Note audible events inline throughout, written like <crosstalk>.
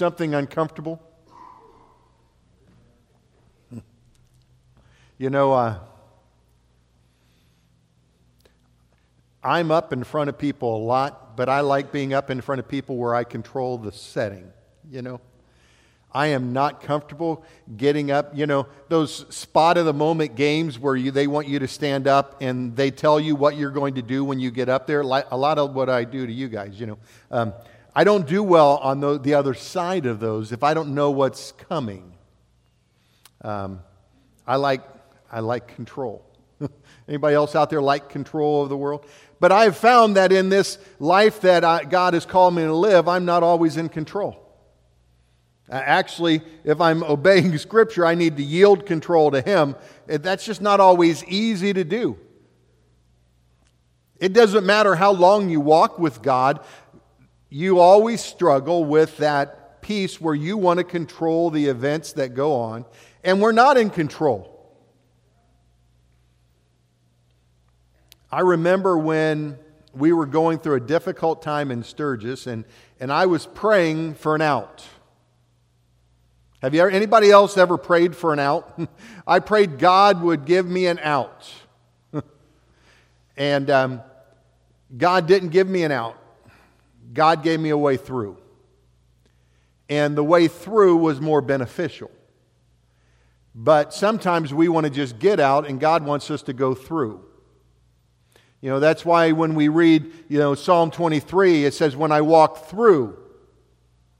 something uncomfortable? <laughs> You know, uh, I'm up in front of people a lot, but I like being up in front of people where I control the setting, you know? I am not comfortable getting up. You know, those spot of the moment games where you, they want you to stand up and they tell you what you're going to do when you get up there. A lot of what I do to you guys, you know. Um, I don't do well on the, the, other side of those if I don't know what's coming. Um, I like I like control. <laughs> Anybody else out there like control of the world? But I've found that in this life that I, God has called me to live, I'm not always in control. Actually, if I'm <laughs> obeying Scripture, I need to yield control to Him. That's just not always easy to do. It doesn't matter how long you walk with God, you always struggle with that piece where you want to control the events that go on, and we're not in control. I remember when we were going through a difficult time in Sturgis, and, and I was praying for an out. Have you ever, anybody else ever prayed for an out? <laughs> I prayed God would give me an out. <laughs> and um, God didn't give me an out, God gave me a way through. And the way through was more beneficial. But sometimes we want to just get out, and God wants us to go through. You know, that's why when we read, you know, Psalm 23, it says, When I walk through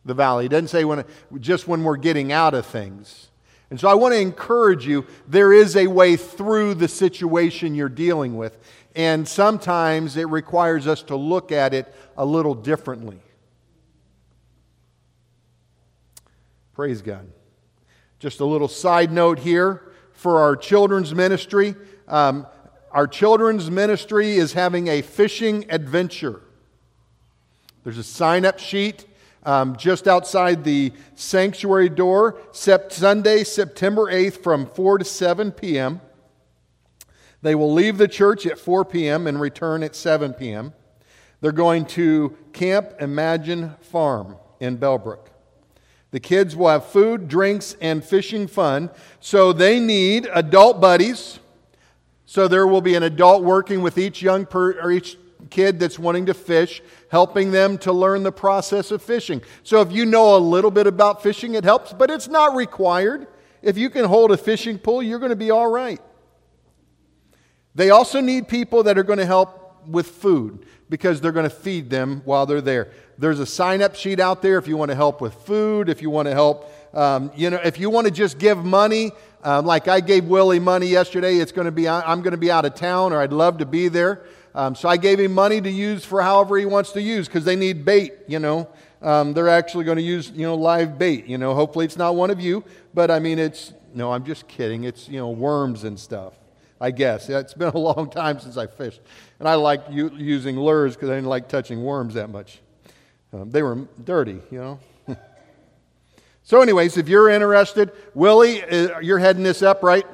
the valley. It doesn't say when, just when we're getting out of things. And so I want to encourage you there is a way through the situation you're dealing with. And sometimes it requires us to look at it a little differently. Praise God. Just a little side note here for our children's ministry. Um, our children's ministry is having a fishing adventure. There's a sign up sheet um, just outside the sanctuary door, sept- Sunday, September 8th from 4 to 7 p.m. They will leave the church at 4 p.m. and return at 7 p.m. They're going to Camp Imagine Farm in Bellbrook. The kids will have food, drinks, and fishing fun, so they need adult buddies so there will be an adult working with each young per, or each kid that's wanting to fish, helping them to learn the process of fishing. So if you know a little bit about fishing, it helps, but it's not required. If you can hold a fishing pole, you're going to be all right. They also need people that are going to help with food because they're going to feed them while they're there. There's a sign up sheet out there if you want to help with food, if you want to help, um, you know, if you want to just give money um, like I gave Willie money yesterday, it's going to be I'm going to be out of town, or I'd love to be there. Um, so I gave him money to use for however he wants to use because they need bait. You know, um, they're actually going to use you know live bait. You know, hopefully it's not one of you, but I mean it's no, I'm just kidding. It's you know worms and stuff. I guess it's been a <laughs> long time since I fished, and I like u- using lures because I didn't like touching worms that much. Um, they were dirty, you know. <laughs> So, anyways, if you're interested, Willie, uh, you're heading this up, right?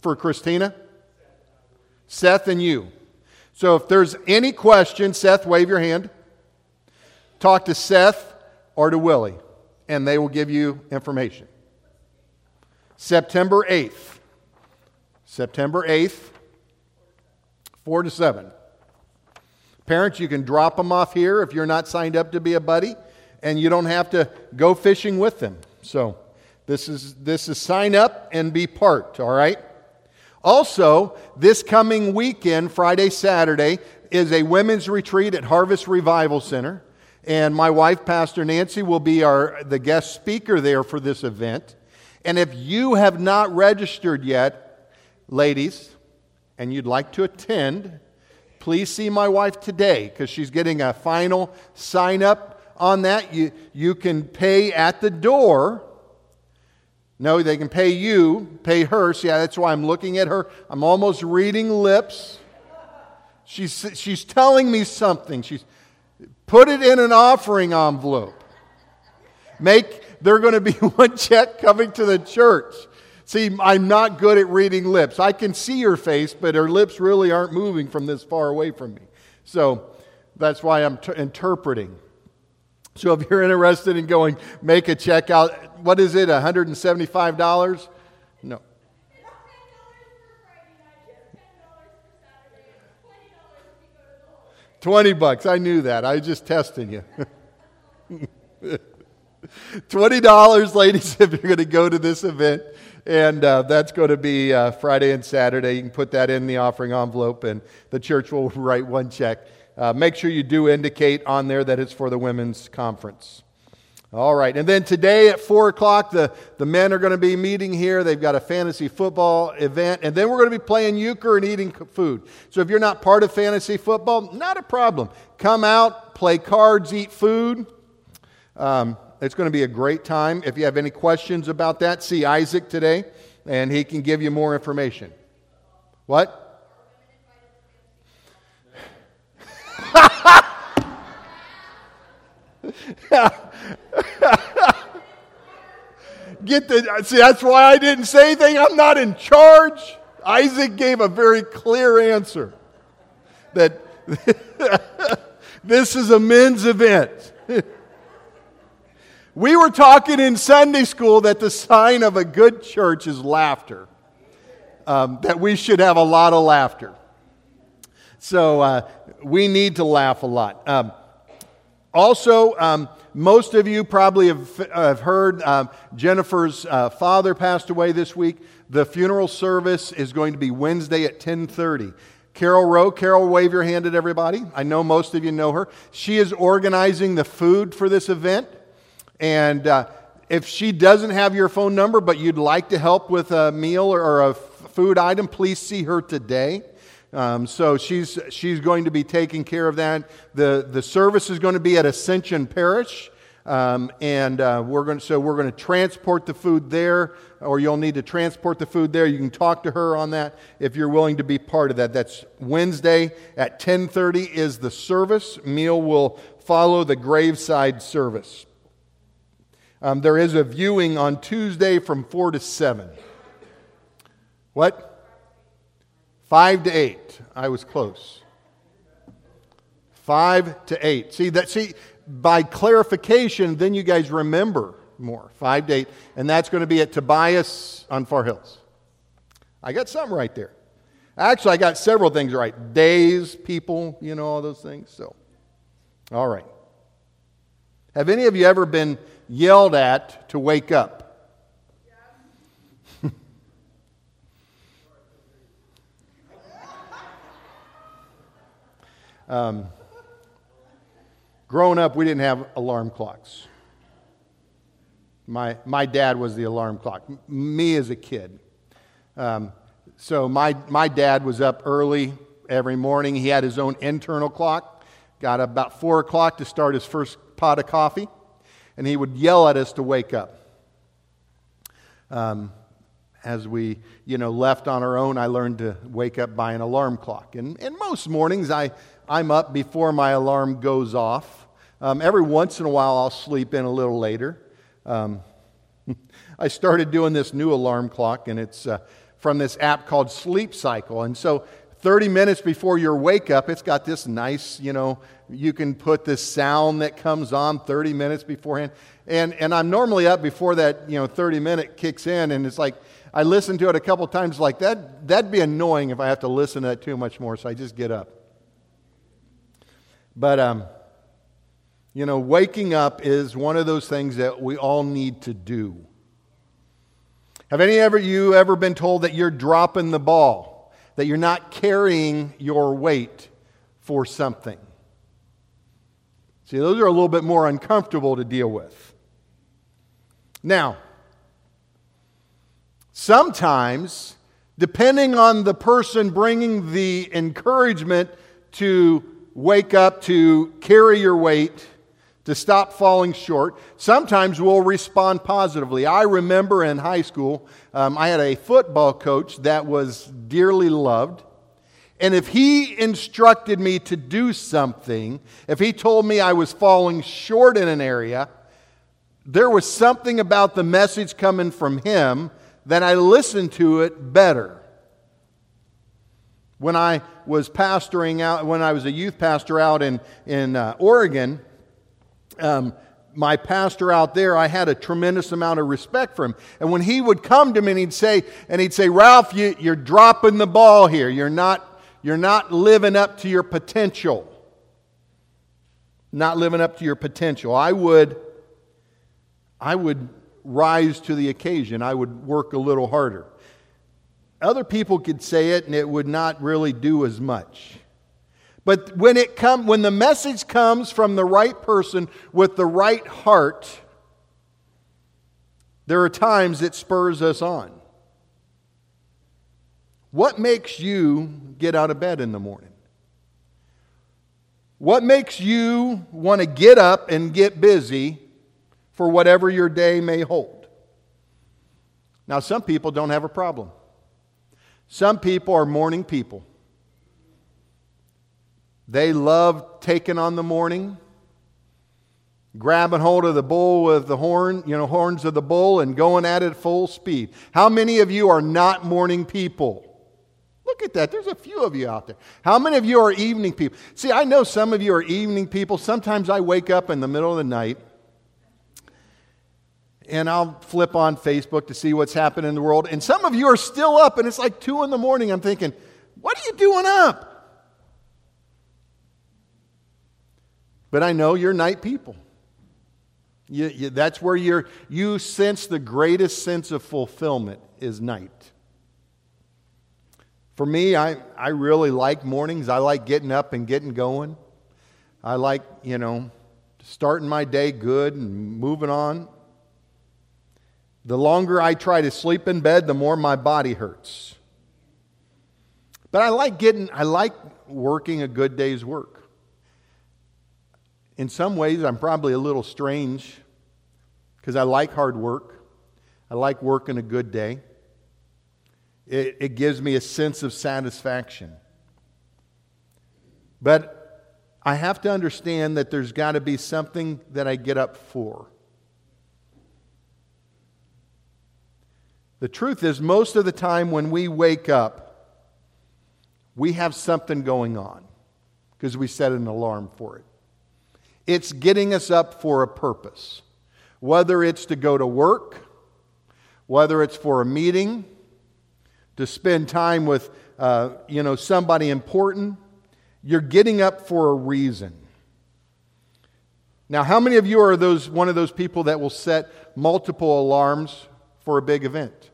For Christina? Seth and you. So, if there's any question, Seth, wave your hand. Talk to Seth or to Willie, and they will give you information. September 8th. September 8th, 4 to 7. Parents, you can drop them off here if you're not signed up to be a buddy and you don't have to go fishing with them. So this is this is sign up and be part, all right? Also, this coming weekend, Friday, Saturday, is a women's retreat at Harvest Revival Center. And my wife, Pastor Nancy, will be our, the guest speaker there for this event. And if you have not registered yet, ladies, and you'd like to attend, please see my wife today because she's getting a final sign up on that. You, you can pay at the door. No, they can pay you, pay her. See, that's why I'm looking at her. I'm almost reading lips. She's, she's telling me something. She's put it in an offering envelope. Make they're going to be <laughs> one check coming to the church. See, I'm not good at reading lips. I can see her face, but her lips really aren't moving from this far away from me. So that's why I'm t- interpreting. So if you're interested in going, make a check out. What is it, $175? No. 20 bucks. I knew that. I was just testing you. <laughs> $20, ladies, <laughs> if you're going to go to this event. And uh, that's going to be uh, Friday and Saturday. You can put that in the offering envelope, and the church will <laughs> write one check. Uh, make sure you do indicate on there that it's for the women's conference. All right. And then today at 4 o'clock, the, the men are going to be meeting here. They've got a fantasy football event. And then we're going to be playing euchre and eating food. So if you're not part of fantasy football, not a problem. Come out, play cards, eat food. Um, it's going to be a great time. If you have any questions about that, see Isaac today, and he can give you more information. What? <laughs> Get the see. That's why I didn't say anything. I'm not in charge. Isaac gave a very clear answer that <laughs> this is a men's event. <laughs> we were talking in Sunday school that the sign of a good church is laughter. Um, that we should have a lot of laughter. So uh, we need to laugh a lot. Um, also, um, most of you probably have, have heard um, Jennifer's uh, father passed away this week. The funeral service is going to be Wednesday at 1030. Carol Rowe, Carol, wave your hand at everybody. I know most of you know her. She is organizing the food for this event. And uh, if she doesn't have your phone number, but you'd like to help with a meal or, or a food item, please see her today. Um, so she's, she's going to be taking care of that. The, the service is going to be at Ascension Parish. Um, and uh, we're going to, so we're going to transport the food there, or you'll need to transport the food there. You can talk to her on that if you're willing to be part of that. That's Wednesday at 10:30 is the service. Meal will follow the graveside service. Um, there is a viewing on Tuesday from four to seven. What? Five to eight. I was close. Five to eight. See that? See, by clarification, then you guys remember more. Five to eight, and that's going to be at Tobias on Far Hills. I got something right there. Actually, I got several things right. Days, people, you know, all those things. So, all right. Have any of you ever been yelled at to wake up? Um, growing up, we didn't have alarm clocks. My, my dad was the alarm clock, me as a kid. Um, so my, my dad was up early every morning. He had his own internal clock, got about 4 o'clock to start his first pot of coffee, and he would yell at us to wake up. Um, as we, you know, left on our own, I learned to wake up by an alarm clock. And, and most mornings, I, I'm up before my alarm goes off. Um, every once in a while, I'll sleep in a little later. Um, <laughs> I started doing this new alarm clock, and it's uh, from this app called Sleep Cycle. And so, 30 minutes before your wake up, it's got this nice, you know, you can put this sound that comes on 30 minutes beforehand. And, and I'm normally up before that, you know, 30 minute kicks in, and it's like, I listen to it a couple times like that. That'd be annoying if I have to listen to it too much more, so I just get up. But, um, you know, waking up is one of those things that we all need to do. Have any ever you ever been told that you're dropping the ball, that you're not carrying your weight for something? See, those are a little bit more uncomfortable to deal with. Now, sometimes, depending on the person bringing the encouragement to wake up to carry your weight, to stop falling short. Sometimes we'll respond positively. I remember in high school, um, I had a football coach that was dearly loved. And if he instructed me to do something, if he told me I was falling short in an area, there was something about the message coming from him that I listened to it better. When I was pastoring out, when I was a youth pastor out in, in uh, Oregon, um, my pastor out there, I had a tremendous amount of respect for him. And when he would come to me and he'd say, and he'd say, Ralph, you, you're dropping the ball here. You're not, you're not living up to your potential. Not living up to your potential. I would, I would rise to the occasion. I would work a little harder. Other people could say it and it would not really do as much. But when it come, when the message comes from the right person with the right heart, there are times it spurs us on. What makes you get out of bed in the morning? What makes you want to get up and get busy for whatever your day may hold? Now, some people don't have a problem. Some people are morning people. They love taking on the morning, grabbing hold of the bull with the horn, you know, horns of the bull and going at it full speed. How many of you are not morning people? Look at that. There's a few of you out there. How many of you are evening people? See, I know some of you are evening people. Sometimes I wake up in the middle of the night and I'll flip on Facebook to see what's happening in the world. And some of you are still up and it's like 2 in the morning. I'm thinking, what are you doing up? But I know you're night people. You, you, that's where you're, you sense the greatest sense of fulfillment is night. For me, I, I really like mornings. I like getting up and getting going. I like, you know, starting my day good and moving on. The longer I try to sleep in bed, the more my body hurts. But I like getting, I like working a good day's work. In some ways, I'm probably a little strange because I like hard work. I like working a good day. It, it gives me a sense of satisfaction. But I have to understand that there's got to be something that I get up for. The truth is, most of the time when we wake up, we have something going on because we set an alarm for it. It's getting us up for a purpose, whether it's to go to work, whether it's for a meeting, to spend time with uh, you know somebody important. You're getting up for a reason. Now, how many of you are those one of those people that will set multiple alarms for a big event?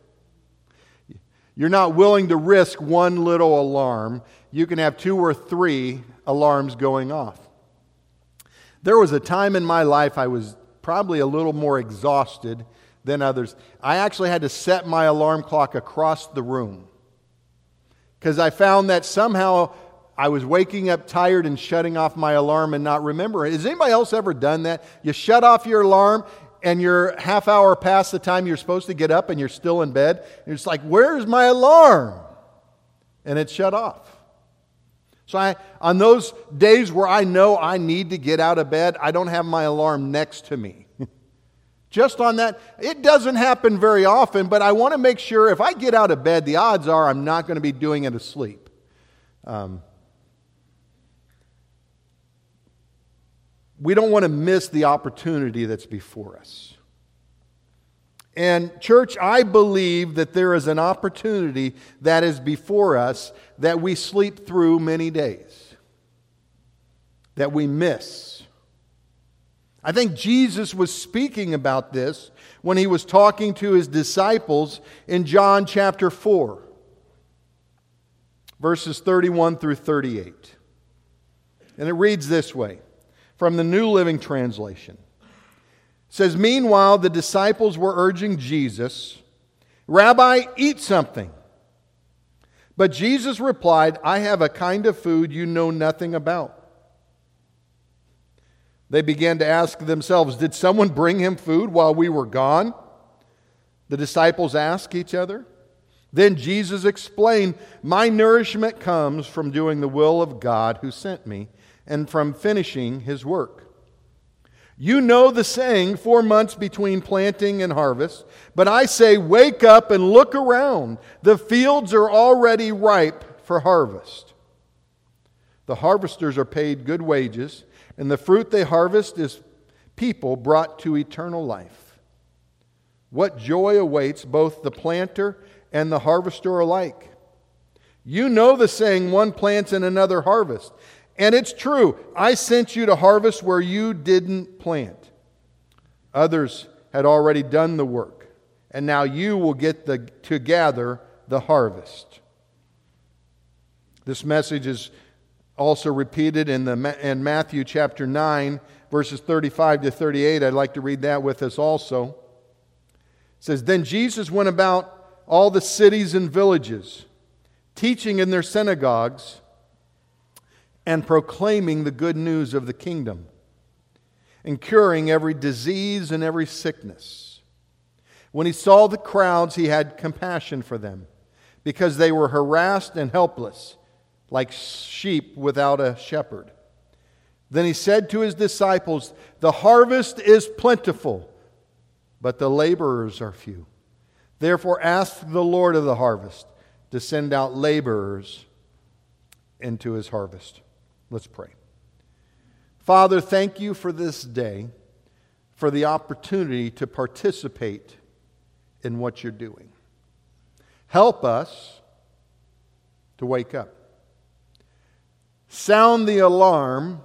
You're not willing to risk one little alarm. You can have two or three alarms going off. There was a time in my life I was probably a little more exhausted than others. I actually had to set my alarm clock across the room because I found that somehow I was waking up tired and shutting off my alarm and not remembering. Has anybody else ever done that? You shut off your alarm and you're half hour past the time you're supposed to get up and you're still in bed. And it's like, where's my alarm? And it's shut off. So I, on those days where I know I need to get out of bed, I don't have my alarm next to me. <laughs> Just on that, it doesn't happen very often, but I want to make sure if I get out of bed, the odds are I'm not going to be doing it asleep. Um, we don't want to miss the opportunity that's before us. And, church, I believe that there is an opportunity that is before us that we sleep through many days, that we miss. I think Jesus was speaking about this when he was talking to his disciples in John chapter 4, verses 31 through 38. And it reads this way from the New Living Translation says, Meanwhile, the disciples were urging Jesus, Rabbi, eat something. But Jesus replied, I have a kind of food you know nothing about. They began to ask themselves, Did someone bring him food while we were gone? The disciples asked each other. Then Jesus explained, My nourishment comes from doing the will of God who sent me and from finishing his work. You know the saying, four months between planting and harvest. But I say, wake up and look around. The fields are already ripe for harvest. The harvesters are paid good wages, and the fruit they harvest is people brought to eternal life. What joy awaits both the planter and the harvester alike. You know the saying, one plants and another harvests. And it's true. I sent you to harvest where you didn't plant. Others had already done the work, and now you will get the, to gather the harvest. This message is also repeated in, the, in Matthew chapter 9, verses 35 to 38. I'd like to read that with us also. It says, Then Jesus went about all the cities and villages, teaching in their synagogues and proclaiming the good news of the kingdom and curing every disease and every sickness. When he saw the crowds, he had compassion for them because they were harassed and helpless, like sheep without a shepherd. Then he said to his disciples, The harvest is plentiful, but the laborers are few. Therefore, ask the Lord of the harvest to send out laborers into his harvest. Let's pray. Father, thank you for this day, for the opportunity to participate in what you're doing. Help us to wake up. Sound the alarm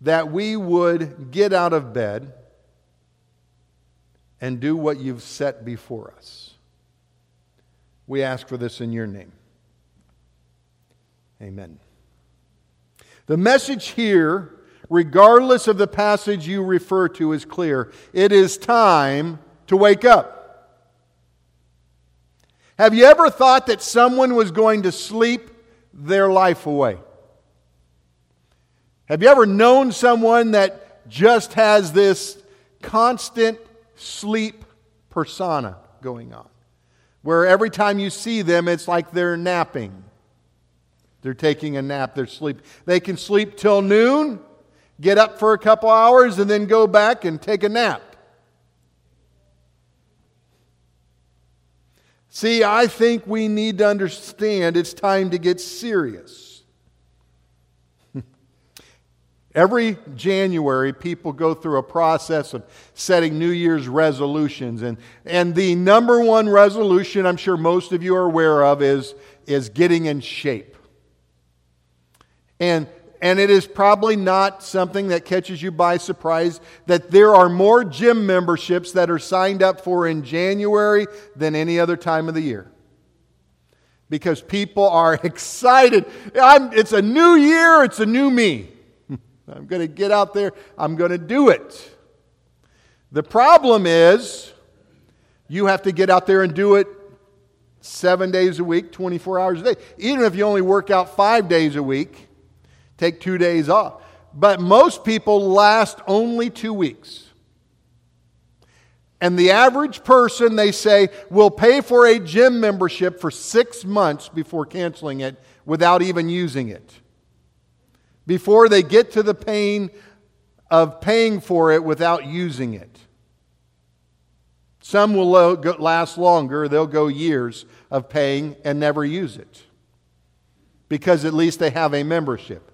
that we would get out of bed and do what you've set before us. We ask for this in your name. Amen. The message here, regardless of the passage you refer to, is clear. It is time to wake up. Have you ever thought that someone was going to sleep their life away? Have you ever known someone that just has this constant sleep persona going on? Where every time you see them, it's like they're napping. They're taking a nap, they're sleeping. They can sleep till noon, get up for a couple hours, and then go back and take a nap. See, I think we need to understand it's time to get serious. <laughs> Every January, people go through a process of setting New Year's resolutions. And, and the number one resolution I'm sure most of you are aware of is, is getting in shape. And, and it is probably not something that catches you by surprise that there are more gym memberships that are signed up for in January than any other time of the year. Because people are <laughs> excited. I'm, it's a new year, it's a new me. <laughs> I'm going to get out there, I'm going to do it. The problem is, you have to get out there and do it seven days a week, 24 hours a day. Even if you only work out five days a week, take two days off. But most people last only two weeks. And the average person, they say, will pay for a gym membership for six months before canceling it without even using it. Before they get to the pain of paying for it without using it. Some will last longer, they'll go years of paying and never use it because at least they have a membership.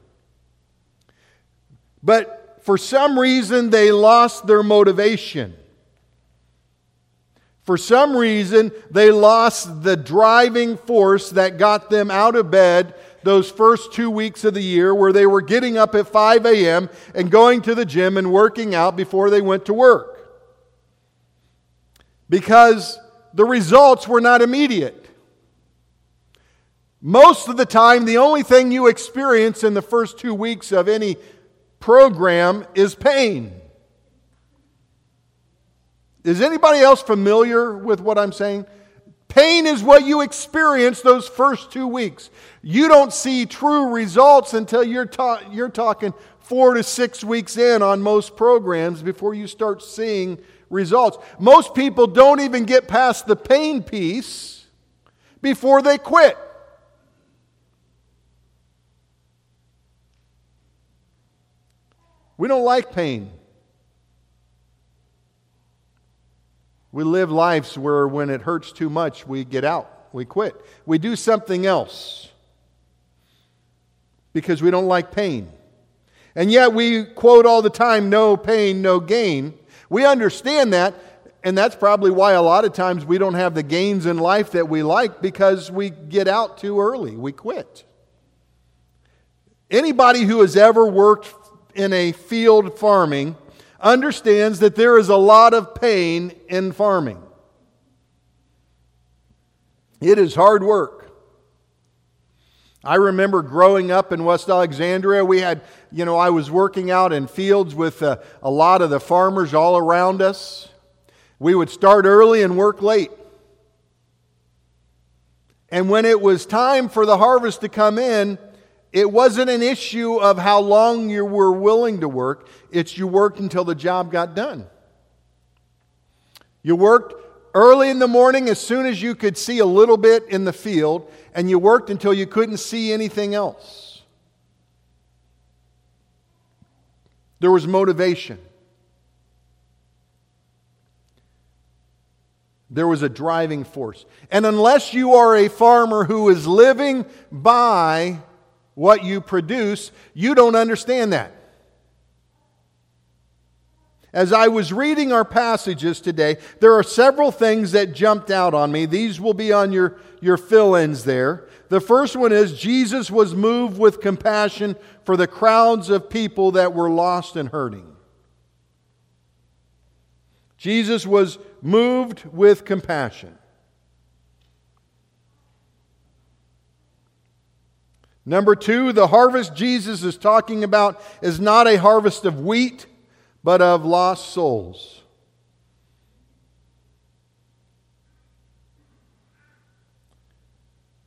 But for some reason, they lost their motivation. For some reason, they lost the driving force that got them out of bed those first two weeks of the year, where they were getting up at 5 a.m. and going to the gym and working out before they went to work. Because the results were not immediate. Most of the time, the only thing you experience in the first two weeks of any program is pain. Is anybody else familiar with what I'm saying? Pain is what you experience those first two weeks. You don't see true results until you're, ta- you're talking four to six weeks in on most programs before you start seeing results. Most people don't even get past the pain piece before they quit. We don't like pain. We live lives where when it hurts too much, we get out, we quit. We do something else because we don't like pain. And yet we quote all the time no pain, no gain. We understand that, and that's probably why a lot of times we don't have the gains in life that we like because we get out too early. We quit. Anybody who has ever worked in a field farming understands that there is a lot of pain in farming. It is hard work. I remember growing up in West Alexandria, we had, you know, I was working out in fields with a, uh, a lot of the farmers all around us. We would start early and work late. And when it was time for the harvest to come in, it wasn't an issue of how long you were willing to work, it's you worked until the job got done. You worked early in the morning as soon as you could see a little bit in the field, and you worked until you couldn't see anything else. There was motivation. There was a driving force. And unless you are a farmer who is living by what you produce, you don't understand that. As I was reading our passages today, there are several things that jumped out on me. These will be on your, your fill ins there. The first one is Jesus was moved with compassion for the crowds of people that were lost and hurting. Jesus was moved with compassion. Number two, the harvest Jesus is talking about is not a harvest of wheat, but of lost souls.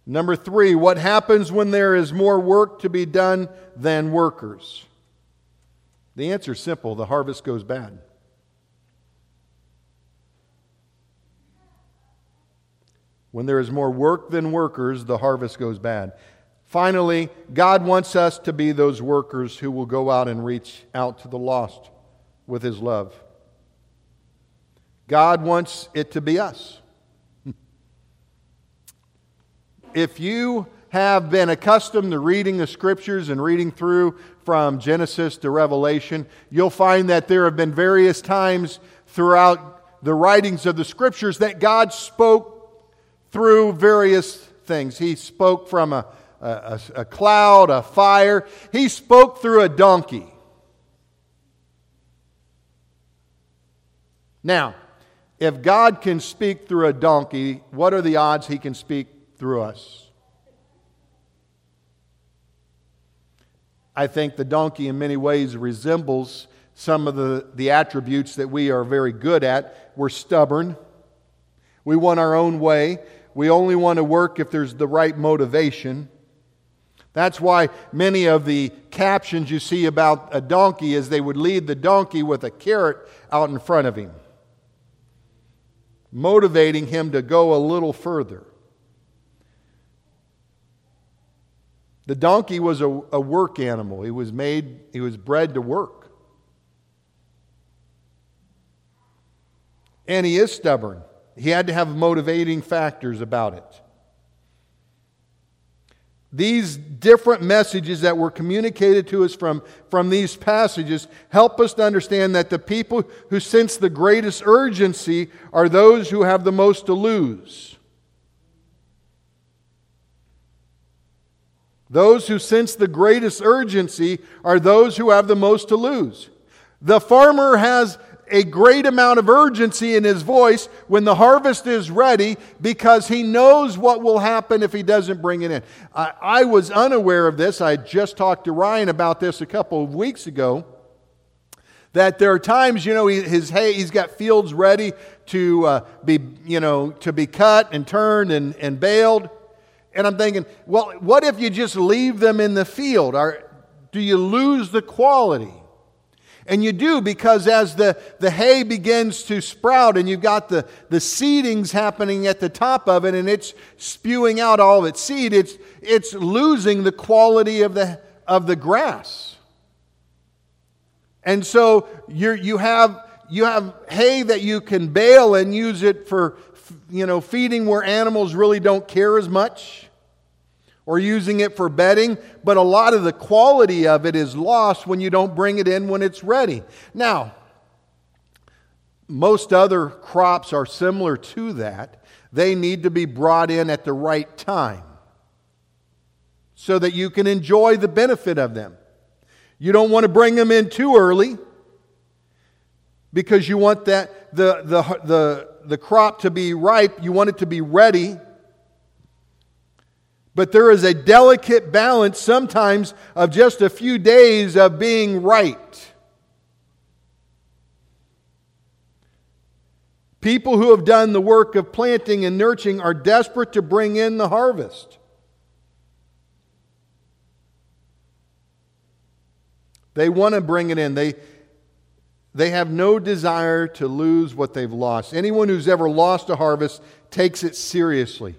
Number three, what happens when there is more work to be done than workers? The answer is simple the harvest goes bad. When there is more work than workers, the harvest goes bad. Finally, God wants us to be those workers who will go out and reach out to the lost with His love. God wants it to be us. <laughs> If you have been accustomed to reading the scriptures and reading through from Genesis to Revelation, you'll find that there have been various times throughout the writings of the scriptures that God spoke through various things. He spoke from a a, a, cloud, a fire. He spoke through a donkey. Now, if God can speak through a donkey, what are the odds he can speak through us? I think the donkey, in many ways, resembles some of the, the attributes that we are very good at. We're stubborn, we want our own way, we only want to work if there's the right motivation. That's why many of the captions you see about a donkey is they would lead the donkey with a carrot out in front of him, motivating him to go a little further. The donkey was a, a work animal. He was made, he was bred to work. And he is stubborn. He had to have motivating factors about it. These different messages that were communicated to us from, from these passages help us to understand that the people who sense the greatest urgency are those who have the most to lose. Those who sense the greatest urgency are those who have the most to lose. The farmer has a great amount of urgency in his voice when the harvest is ready because he knows what will happen if he doesn't bring it in. I, I was unaware of this. I just talked to Ryan about this a couple of weeks ago. That there are times, you know, he, his hay, he's got fields ready to uh, be, you know, to be cut and turned and, and baled. And I'm thinking, well, what if you just leave them in the field? Are, do you lose the quality? And you do because as the, the hay begins to sprout and you've got the, the seedings happening at the top of it and it's spewing out all of its seed, it's, it's losing the quality of the, of the grass. And so you you, have, you have hay that you can bale and use it for you know, feeding where animals really don't care as much. Or using it for bedding, but a lot of the quality of it is lost when you don't bring it in when it's ready. Now, most other crops are similar to that. They need to be brought in at the right time so that you can enjoy the benefit of them. You don't want to bring them in too early because you want that the, the, the, the crop to be ripe, you want it to be ready. But there is a delicate balance sometimes of just a few days of being right. People who have done the work of planting and nurturing are desperate to bring in the harvest. They want to bring it in. They, they have no desire to lose what they've lost. Anyone who's ever lost a harvest takes it seriously.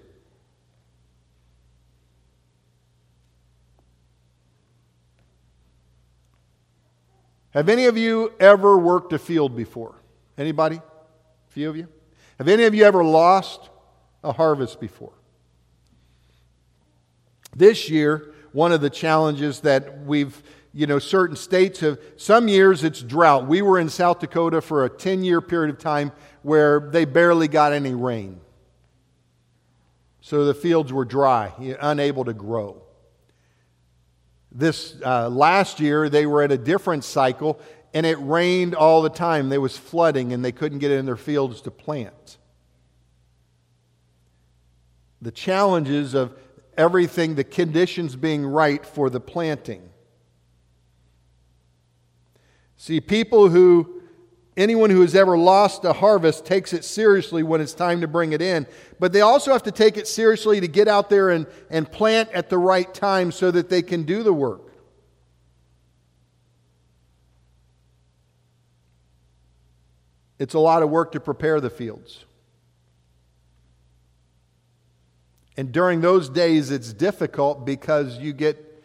Have any of you ever worked a field before? Anybody? A few of you? Have any of you ever lost a harvest before? This year, one of the challenges that we've, you know, certain states have, some years it's drought. We were in South Dakota for a 10 year period of time where they barely got any rain. So the fields were dry, unable to grow. This uh, last year, they were at a different cycle, and it rained all the time. There was flooding, and they couldn't get in their fields to plant. The challenges of everything, the conditions being right for the planting. See, people who Anyone who has ever lost a harvest takes it seriously when it's time to bring it in. But they also have to take it seriously to get out there and, and plant at the right time so that they can do the work. It's a lot of work to prepare the fields. And during those days, it's difficult because you get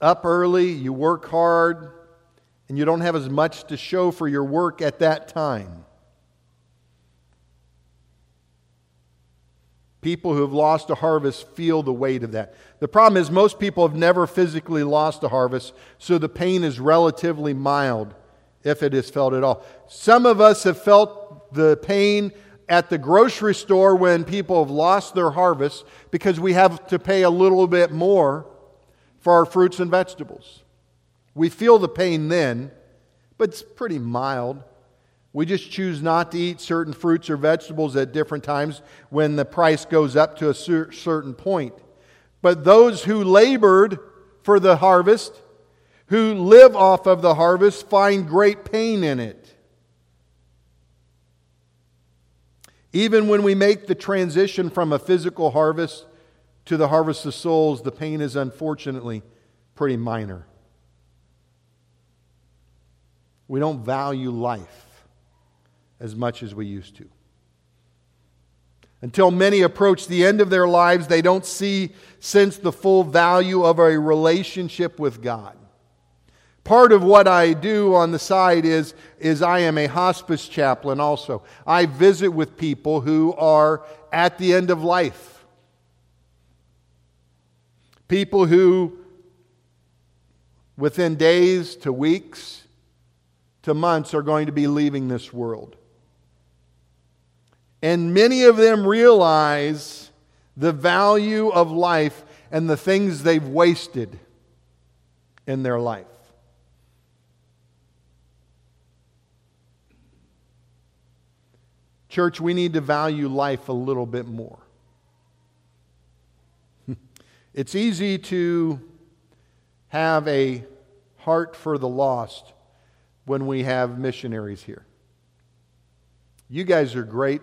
up early, you work hard, and you don't have as much to show for your work at that time. People who have lost a harvest feel the weight of that. The problem is, most people have never physically lost a harvest, so the pain is relatively mild if it is felt at all. Some of us have felt the pain at the grocery store when people have lost their harvest because we have to pay a little bit more for our fruits and vegetables. We feel the pain then, but it's pretty mild. We just choose not to eat certain fruits or vegetables at different times when the price goes up to a certain point. But those who labored for the harvest, who live off of the harvest, find great pain in it. Even when we make the transition from a physical harvest to the harvest of souls, the pain is unfortunately pretty minor. We don't value life as much as we used to. Until many approach the end of their lives, they don't see, sense the full value of a relationship with God. Part of what I do on the side is, is I am a hospice chaplain also. I visit with people who are at the end of life. People who, within days to weeks, to months are going to be leaving this world. And many of them realize the value of life and the things they've wasted in their life. Church, we need to value life a little bit more. <laughs> it's easy to have a heart for the lost when we have missionaries here. You guys are great.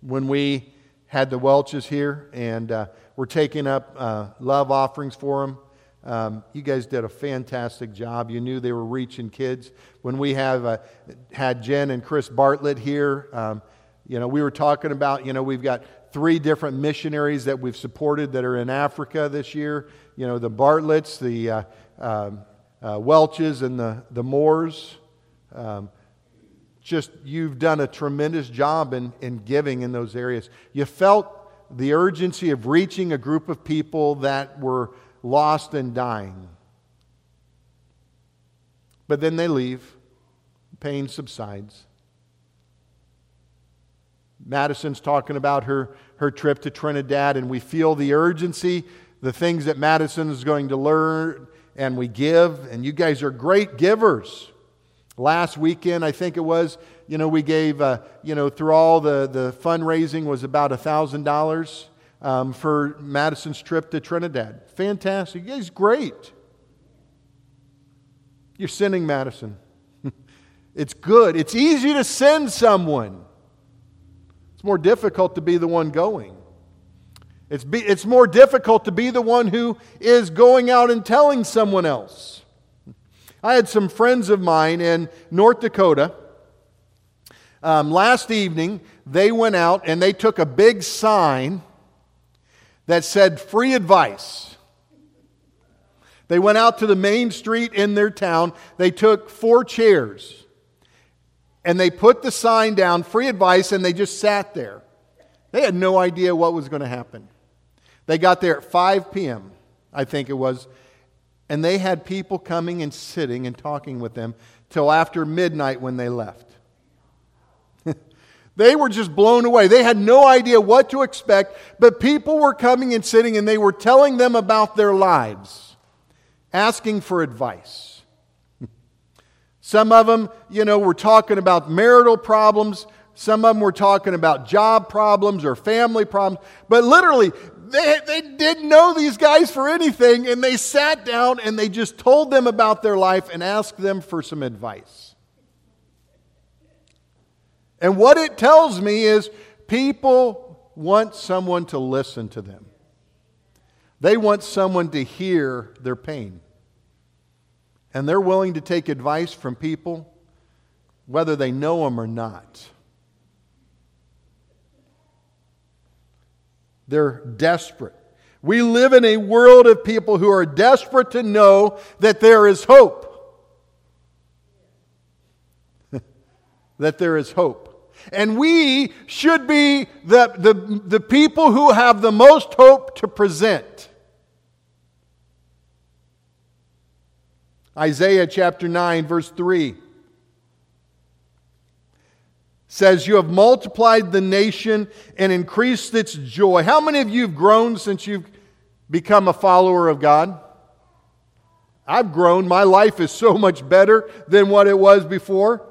When we had the Welches here and uh, we're taking up uh, love offerings for them, um, you guys did a fantastic job. You knew they were reaching kids. When we have uh, had Jen and Chris Bartlett here, um, you know, we were talking about, you know, we've got three different missionaries that we've supported that are in Africa this year. You know, the Bartletts, the uh, um, uh, Welches, and the, the Moores. Um, just you've done a tremendous job in, in giving in those areas. You felt the urgency of reaching a group of people that were lost and dying. But then they leave, pain subsides. Madison's talking about her, her trip to Trinidad, and we feel the urgency, the things that Madison is going to learn, and we give. And you guys are great givers. Last weekend, I think it was, you know, we gave, uh, you know, through all the, the fundraising was about a $1,000 um, for Madison's trip to Trinidad. Fantastic. Guys, great. You're sending Madison. <laughs> it's good. It's easy to send someone. It's more difficult to be the one going. It's, be, it's more difficult to be the one who is going out and telling someone else. I had some friends of mine in North Dakota. Um, last evening, they went out and they took a big sign that said free advice. They went out to the main street in their town. They took four chairs and they put the sign down, free advice, and they just sat there. They had no idea what was going to happen. They got there at 5 p.m., I think it was, and they had people coming and sitting and talking with them till after midnight when they left. <laughs> they were just blown away. They had no idea what to expect, but people were coming and sitting and they were telling them about their lives, asking for advice. <laughs> Some of them, you know, were talking about marital problems. Some of them were talking about job problems or family problems. But literally, they, they didn't know these guys for anything, and they sat down and they just told them about their life and asked them for some advice. And what it tells me is people want someone to listen to them, they want someone to hear their pain and they're willing to take advice from people, whether they know them or not. They're desperate. We live in a world of people who are desperate to know that there is hope. <laughs> that there is hope. And we should be the, the, the people who have the most hope to present. Isaiah chapter 9, verse 3 says, You have multiplied the nation and increased its joy. How many of you have grown since you've become a follower of God? I've grown. My life is so much better than what it was before.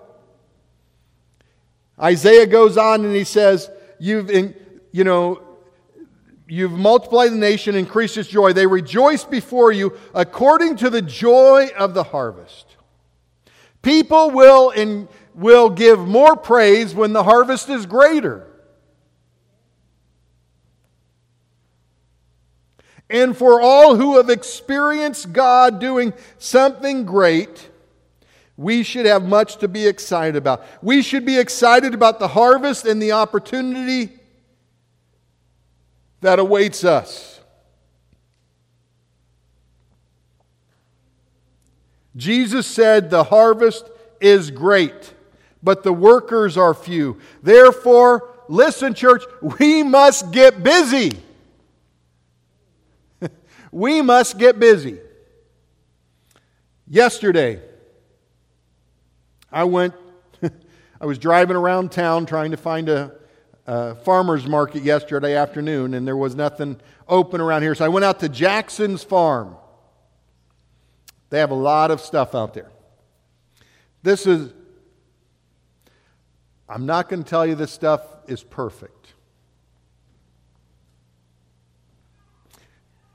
Isaiah goes on and he says, You've, you know, You've multiplied the nation, increased its joy. They rejoice before you according to the joy of the harvest. People will, in, will give more praise when the harvest is greater. And for all who have experienced God doing something great, we should have much to be excited about. We should be excited about the harvest and the opportunity that awaits us. Jesus said, The harvest is great, but the workers are few. Therefore, listen, church, we must get busy. <laughs> we must get busy. Yesterday, I went, <laughs> I was driving around town trying to find a, uh, farmer's market yesterday afternoon, and there was nothing open around here. So I went out to Jackson's Farm. They have a lot of stuff out there. This is, I'm not going to tell you this stuff is perfect.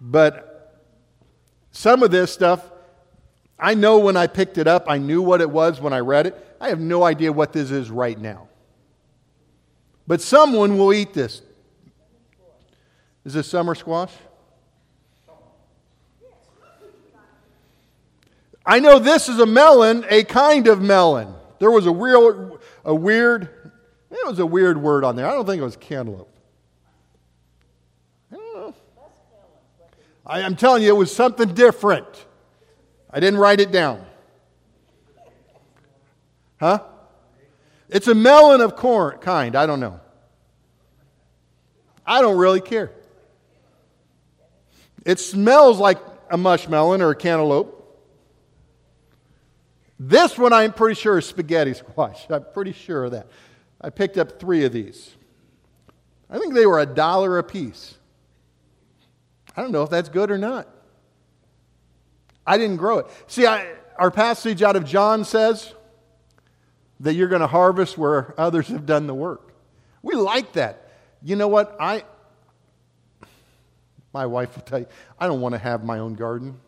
But some of this stuff, I know when I picked it up, I knew what it was when I read it. I have no idea what this is right now. But someone will eat this. Is this summer squash? I know this is a melon, a kind of melon. There was a real, a weird, it was a weird word on there. I don't think it was cantaloupe. I, I'm telling you, it was something different. I didn't write it down. Huh? It's a melon of corn kind. I don't know. I don't really care. It smells like a mushmelon or a cantaloupe. This one I'm pretty sure is spaghetti squash. <laughs> I'm pretty sure of that. I picked up three of these. I think they were a dollar a piece. I don't know if that's good or not. I didn't grow it. See, I, our passage out of John says that you're going to harvest where others have done the work. We like that. You know what? I my wife will tell you, I don't want to have my own garden.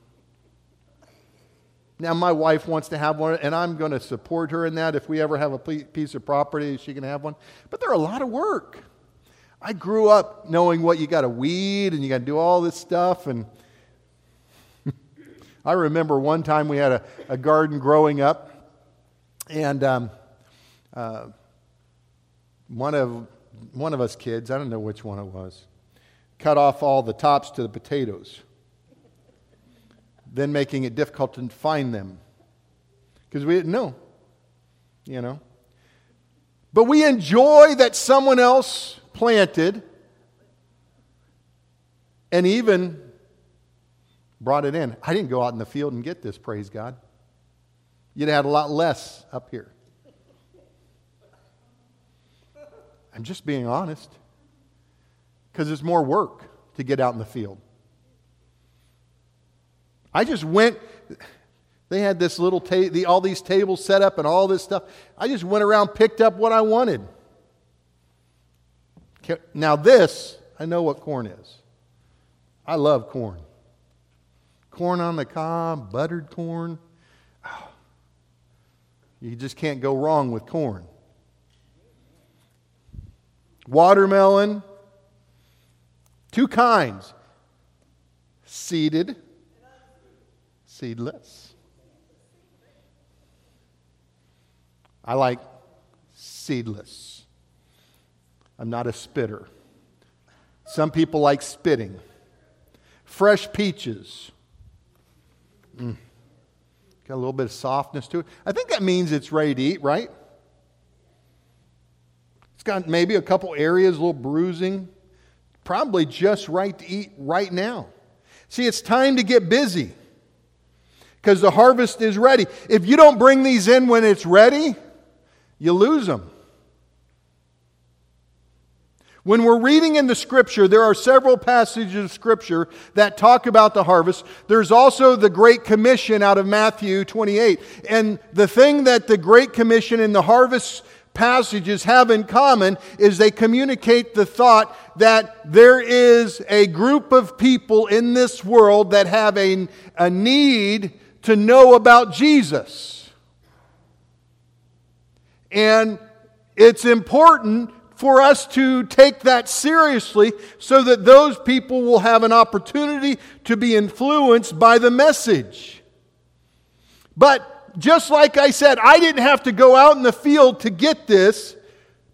Now, my wife wants to have one, and I'm going to support her in that. If we ever have a piece of property, she can have one. But they're a lot of work. I grew up knowing what you got to weed and you got to do all this stuff. And <laughs> I remember one time we had a, a garden growing up, and um, uh, one of one of us kids, I don't know which one it was, cut off all the tops to the potatoes, then making it difficult to find them because we didn't know, you know. But we enjoy that someone else planted and even brought it in. I didn't go out in the field and get this, praise God. You'd have had a lot less up here. I'm just being honest because it's more work to get out in the field. I just went, they had this little, ta- the, all these tables set up and all this stuff. I just went around, picked up what I wanted. Now, this, I know what corn is. I love corn. Corn on the cob, buttered corn. <sighs> You just can't go wrong with corn. Watermelon, Two kinds seeded, seedless. I like seedless. I'm not a spitter. Some people like spitting. Fresh peaches. Mm. Got a little bit of softness to it. I think that means it's ready to eat, right? It's got maybe a couple areas, a little bruising probably just right to eat right now. See, it's time to get busy because the harvest is ready. If you don't bring these in when it's ready, you lose them. When we're reading in the scripture, there are several passages of scripture that talk about the harvest. There's also the Great Commission out of Matthew 28. And the thing that the Great Commission and the harvest passages have in common is they communicate the thought that there is a group of people in this world that have a, a need to know about Jesus. And it's important for us to take that seriously so that those people will have an opportunity to be influenced by the message. But just like I said, I didn't have to go out in the field to get this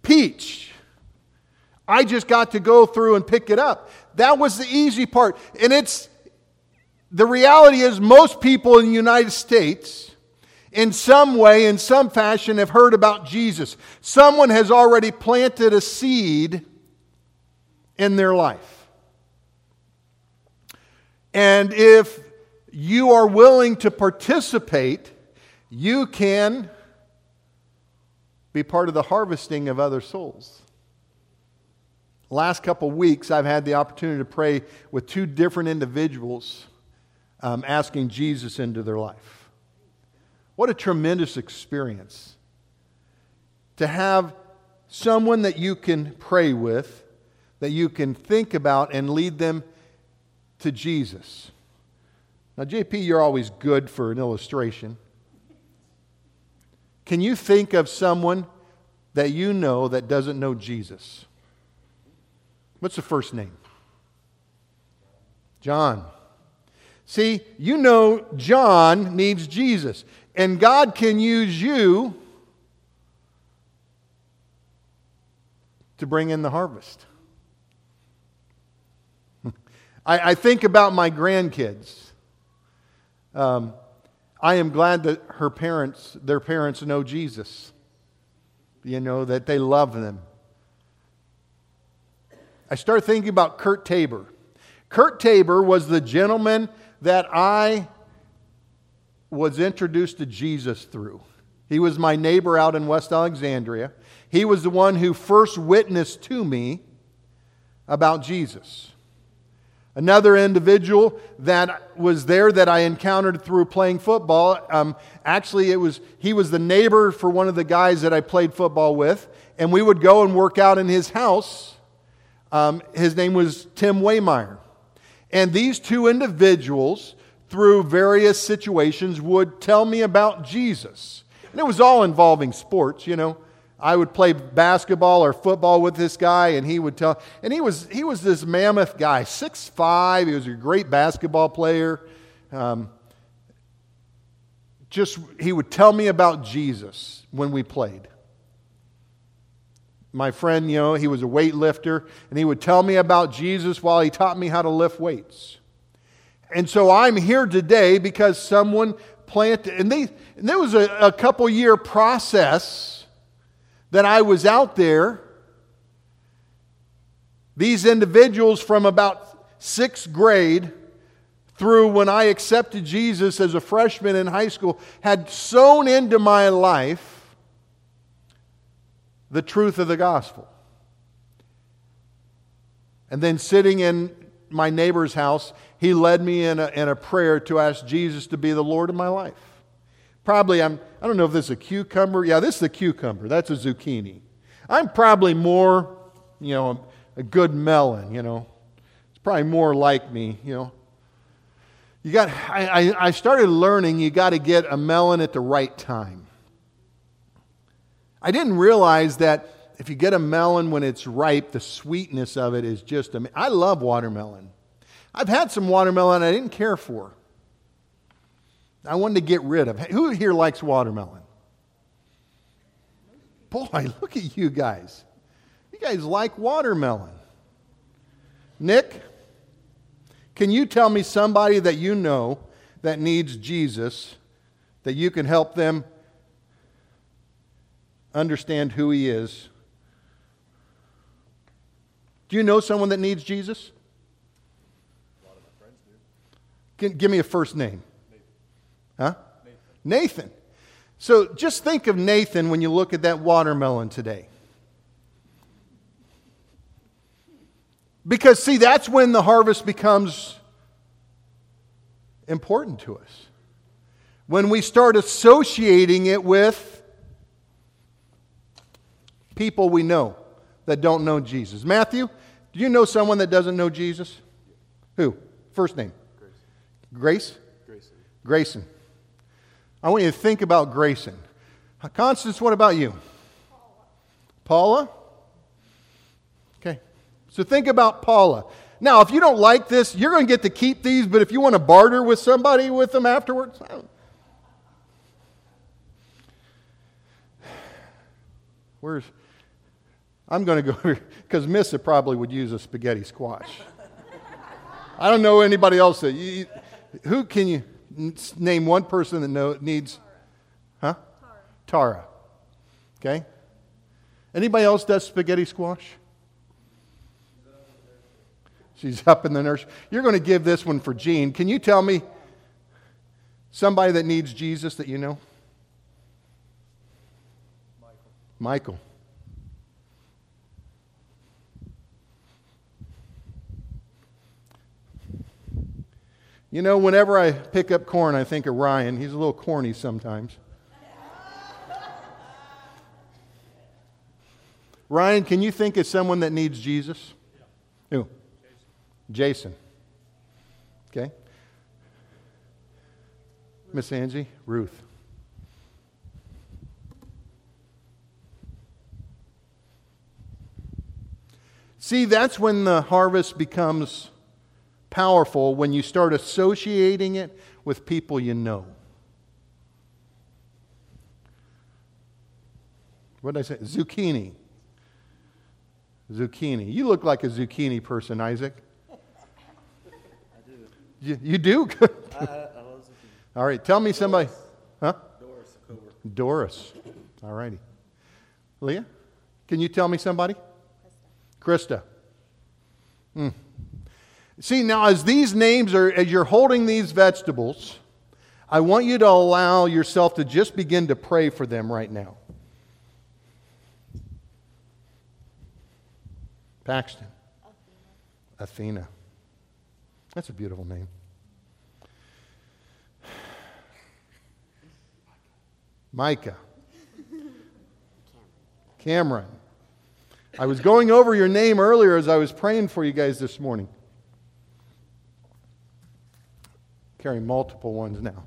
peach. I just got to go through and pick it up. That was the easy part. And it's the reality is, most people in the United States, in some way, in some fashion, have heard about Jesus. Someone has already planted a seed in their life. And if you are willing to participate, you can be part of the harvesting of other souls. Last couple weeks, I've had the opportunity to pray with two different individuals um, asking Jesus into their life. What a tremendous experience to have someone that you can pray with, that you can think about and lead them to Jesus. Now, JP, you're always good for an illustration. Can you think of someone that you know that doesn't know Jesus? What's the first name? John. See, you know John needs Jesus, and God can use you to bring in the harvest. <laughs> I, I, think about my grandkids. Um, I am glad that her parents, their parents know Jesus. You know, that they love them. I start thinking about Kurt Tabor. Kurt Tabor was the gentleman that I was introduced to Jesus through. He was my neighbor out in West Alexandria. He was the one who first witnessed to me about Jesus. Another individual that was there that I encountered through playing football, um, actually, it was, he was the neighbor for one of the guys that I played football with, and we would go and work out in his house. Um, his name was Tim Waymeyer. And these two individuals, through various situations, would tell me about Jesus. And it was all involving sports, you know. I would play basketball or football with this guy, and he would tell. And he was he was this mammoth guy, six five. He was a great basketball player. Um, just he would tell me about Jesus when we played. My friend, you know, he was a weightlifter, and he would tell me about Jesus while he taught me how to lift weights. And so I'm here today because someone planted, and, they, and there was a, a couple year process that I was out there, these individuals from about sixth grade through when I accepted Jesus as a freshman in high school had sown into my life the truth of the gospel. And then sitting in my neighbor's house, he led me in a, in a prayer to ask Jesus to be the Lord of my life. Probably, I'm, I don't know if this is a cucumber. Yeah, this is a cucumber. That's a zucchini. I'm probably more, you know, a good melon, you know. It's probably more like me, you know. You got, I, I started learning you got to get a melon at the right time. I didn't realize that if you get a melon when it's ripe, the sweetness of it is just, I love watermelon. I've had some watermelon I didn't care for. I wanted to get rid of. Who here likes watermelon? Boy, <laughs> look at you guys. You guys like watermelon. Nick, can you tell me somebody that you know that needs Jesus that you can help them understand who he is? Do you know someone that needs Jesus? Can, give me a first name. Huh? Nathan. Nathan. So just think of Nathan when you look at that watermelon today. Because, see, that's when the harvest becomes important to us. When we start associating it with people we know that don't know Jesus. Matthew, do you know someone that doesn't know Jesus? Who? First name? Grace. Grace? Grayson. Grayson. I want you to think about Grayson. Constance, what about you? Paula? Okay. So think about Paula. Now, if you don't like this, you're going to get to keep these, but if you want to barter with somebody with them afterwards, where's. I'm going to go because Missa probably would use a spaghetti squash. I don't know anybody else that. You, who can you. Name one person that know, needs, huh? Tara. Tara. Okay. Anybody else does spaghetti squash? She's up in the nursery. You're going to give this one for Jean. Can you tell me somebody that needs Jesus that you know? Michael. Michael. You know, whenever I pick up corn, I think of Ryan. He's a little corny sometimes. Ryan, can you think of someone that needs Jesus? Yeah. Who? Jason. Jason. Okay. Miss Angie? Ruth. See, that's when the harvest becomes powerful when you start associating it with people you know. What did I say? Zucchini. Zucchini. You look like a zucchini person, Isaac. I <laughs> do. You, you do? I, I, I All right, tell me Doris. somebody. Huh? Doris. Doris. All righty. Leah, can you tell me somebody? Krista. Krista. Hmm. See, now as these names are, as you're holding these vegetables, I want you to allow yourself to just begin to pray for them right now. Paxton. Athena. That's a beautiful name. Micah. Cameron. I was going over your name earlier as I was praying for you guys this morning. Carrying multiple ones now.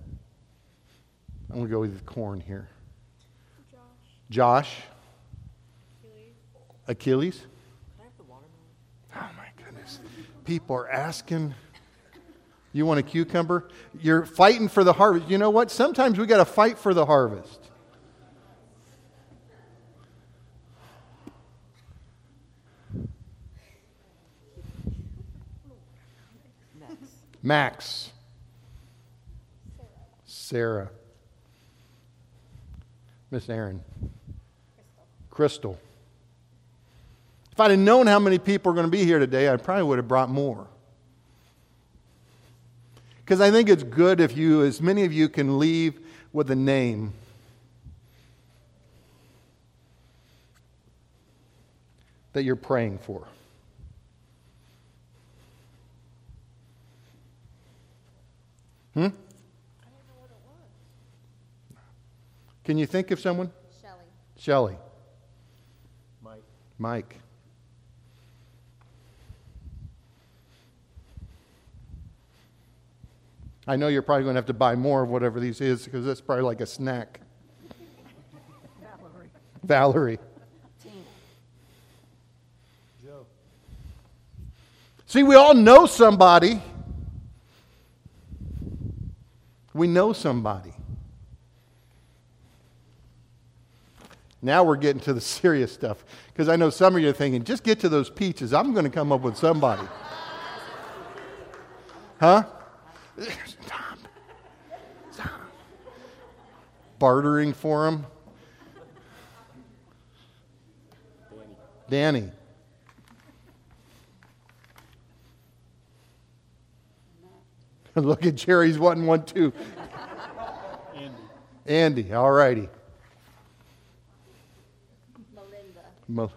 I'm going to go with the corn here. Josh. Achilles. Oh my goodness. People are asking. You want a cucumber? You're fighting for the harvest. You know what? Sometimes we got to fight for the harvest. Max. Sarah. Miss Aaron. Crystal. Crystal. If I'd have known how many people are going to be here today, I probably would have brought more. Because I think it's good if you, as many of you, can leave with a name. That you're praying for. Hmm? Can you think of someone? Shelley. Shelley. Mike. Mike. I know you're probably going to have to buy more of whatever these is because that's probably like a snack. Valerie. Valerie. Tina. Joe. See, we all know somebody. We know somebody. Now we're getting to the <laughs> serious stuff because I know some of you are thinking, just get to those peaches. I'm going to come up with somebody. <laughs> Huh? Stop. <laughs> Stop. Bartering for them. Danny. Danny. Look at Jerry's wanting one too. Andy. Andy, all righty. Melinda. Mo-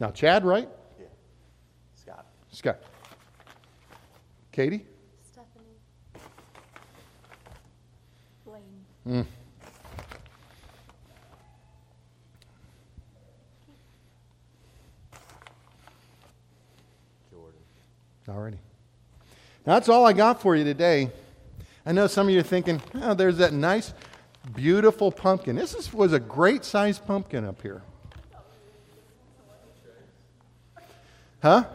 Now, Chad, right? Yeah. Scott. Scott. Katie? Stephanie. Blaine. Mm. Jordan. All righty. Now, that's all I got for you today. I know some of you are thinking, oh, there's that nice, beautiful pumpkin. This is, was a great sized pumpkin up here. Huh? <laughs>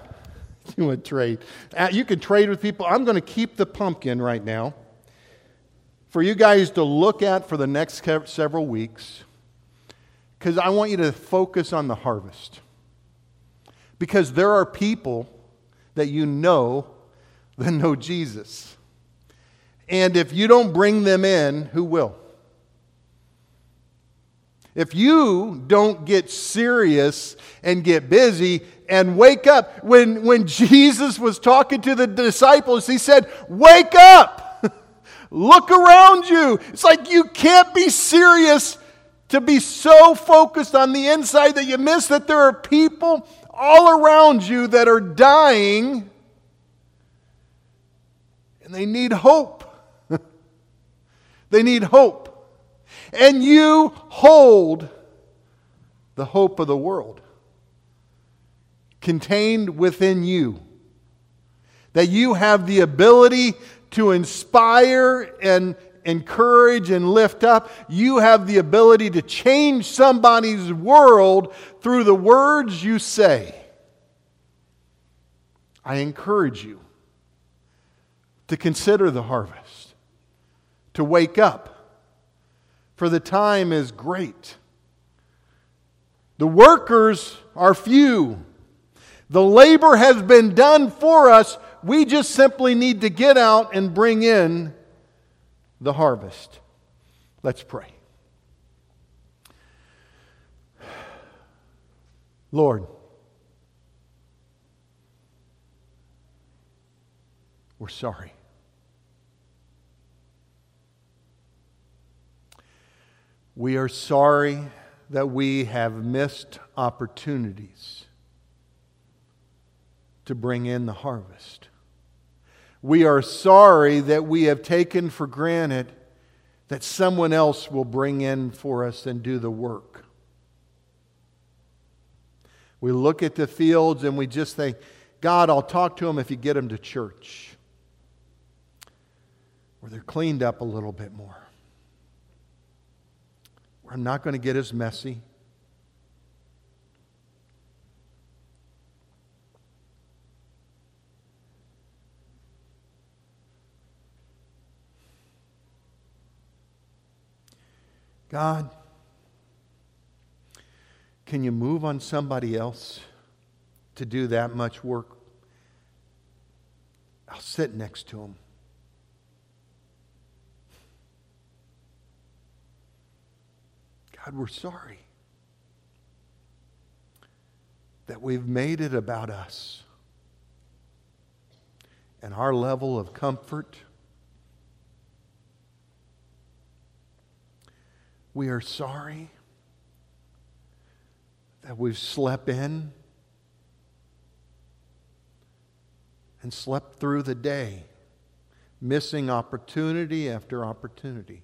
You would trade. Uh, you could trade with people. I'm going to keep the pumpkin right now for you guys to look at for the next several weeks because I want you to focus on the harvest. Because there are people that you know that know Jesus. And if you don't bring them in, who will? If you don't get serious and get busy and wake up, when, when <laughs> Jesus was talking to the disciples, he said, Wake up! <laughs> Look around you. It's like you can't be serious to be so focused on the inside that you miss that there are people all around you that are dying and they need hope. They need hope. And you hold the hope of the world contained within you. That you have the ability to inspire and encourage and lift up. You have the ability to change somebody's world through the words you say. I encourage you to consider the harvest, to wake up, for the time is great. The workers are few. The labor has been done for us. We just simply need to get out and bring in the harvest. Let's pray. Lord, we're sorry. We are sorry that we have missed opportunities to bring in the harvest. We are sorry that we have taken for granted that someone else will bring in for us and do the work. We look at the fields and we just think, God, I'll talk to them if you get them to church, where they're cleaned up a little bit more. Where I'm not going to get as messy. God, can you move on somebody else to do that much work? I'll sit next to them. God, we're sorry that we've made it about us and our level of comfort We are sorry that we've slept in and slept through the day, missing opportunity after opportunity.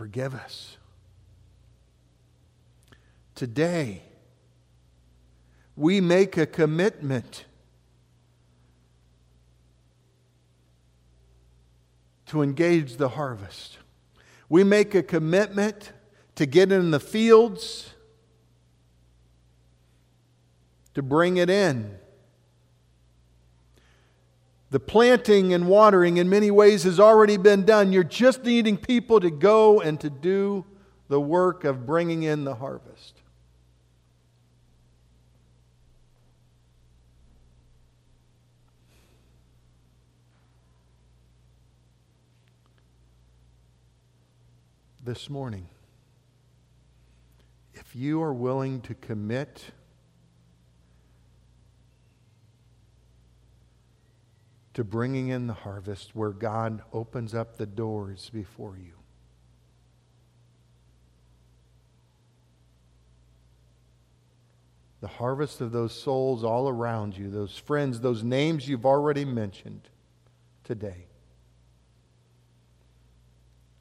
Forgive us. Today, we make a commitment to engage the harvest. We make a commitment to get in the fields, to bring it in. The planting and watering, in many ways, has already been done. You're just needing people to go and to do the work of bringing in the harvest. this morning. If you are willing to commit to bringing in the harvest where God opens up the doors before you. The harvest of those souls all around you, those friends, those names you've already mentioned today.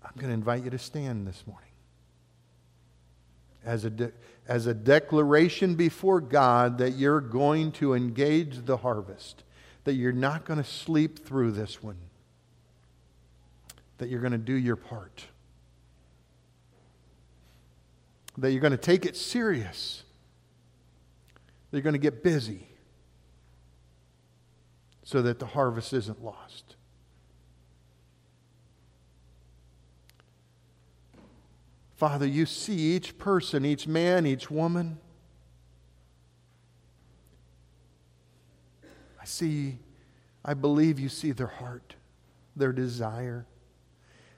I'm going to invite you to stand this morning as a, de- as a declaration before God that you're going to engage the harvest, that you're not going to sleep through this one, that you're going to do your part, that you're going to take it serious, that you're going to get busy so that the harvest isn't lost. Father, you see each person, each man, each woman. I see, I believe you see their heart, their desire.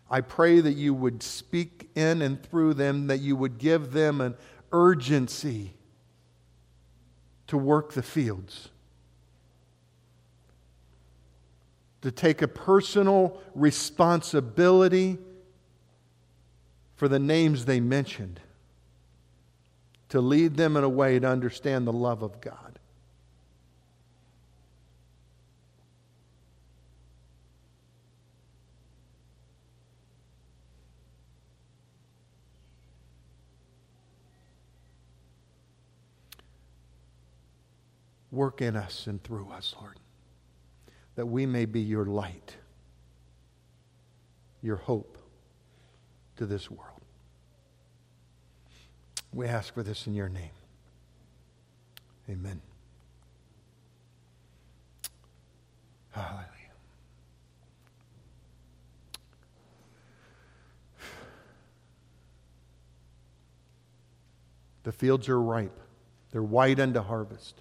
I pray that you would speak in and through them, that you would give them an urgency to work the fields, to take a personal responsibility for the names they mentioned, to lead them in a way to understand the love of God. Work in us and through us, Lord, that we may be your light, your hope to this world. We ask for this in your name. Amen. Hallelujah. The fields are ripe, they're white unto harvest.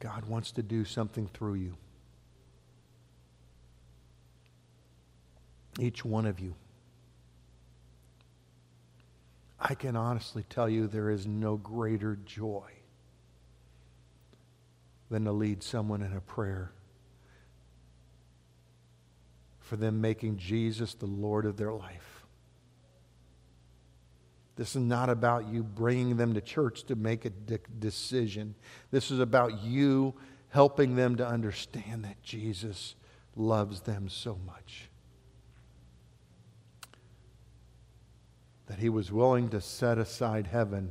God wants to do something through you. Each one of you. I can honestly tell you there is no greater joy than to lead someone in a prayer for them making Jesus the Lord of their life. This is not about you bringing them to church to make a de- decision. This is about you helping them to understand that Jesus loves them so much. That he was willing to set aside heaven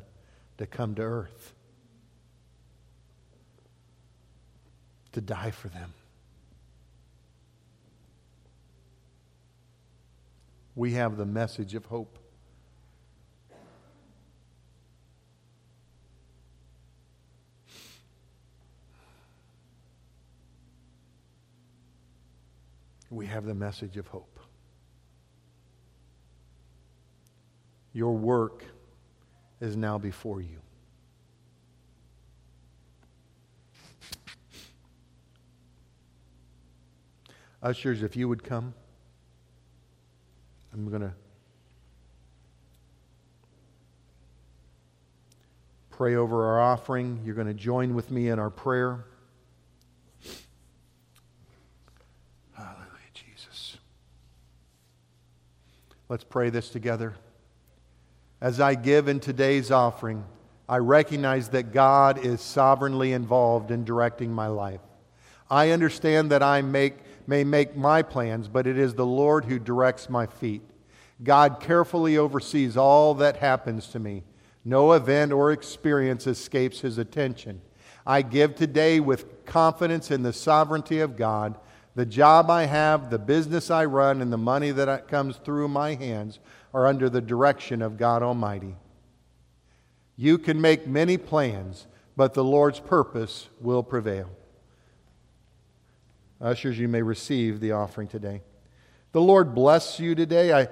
to come to earth, to die for them. We have the message of hope. We have the message of hope. Your work is now before you. Ushers, if you would come, I'm going to pray over our offering. You're going to join with me in our prayer. Let's pray this together. As I give in today's offering, I recognize that God is sovereignly involved in directing my life. I understand that I make, may make my plans, but it is the Lord who directs my feet. God carefully oversees all that happens to me. No event or experience escapes his attention. I give today with confidence in the sovereignty of God the job I have, the business I run, and the money that comes through my hands are under the direction of God Almighty. You can make many plans, but the Lord's purpose will prevail. Ushers, you may receive the offering today. The Lord bless you today. I,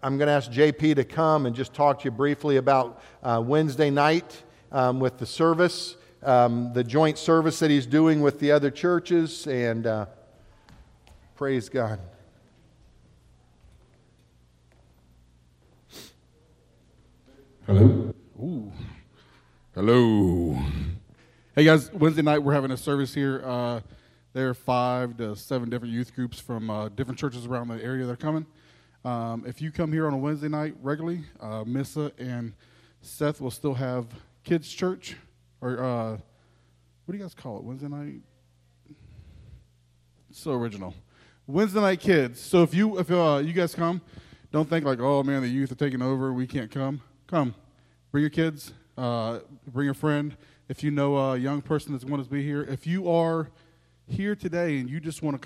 I'm going to ask JP to come and just talk to you briefly about uh, Wednesday night um, with the service, um, the joint service that he's doing with the other churches, and. Uh, Praise God. Hello. Ooh. Hello. Hey guys, Wednesday night we're having a service here. Uh, there are five to seven different youth groups from uh, different churches around the area that are coming. Um, if you come here on a Wednesday night regularly, uh, Missa and Seth will still have kids' church, or uh, what do you guys call it? Wednesday night. so original. Wednesday night kids. So if you if uh, you guys come, don't think like, oh man, the youth are taking over. We can't come. Come, bring your kids. Uh, bring a friend. If you know a young person that's want to be here, if you are here today and you just want to.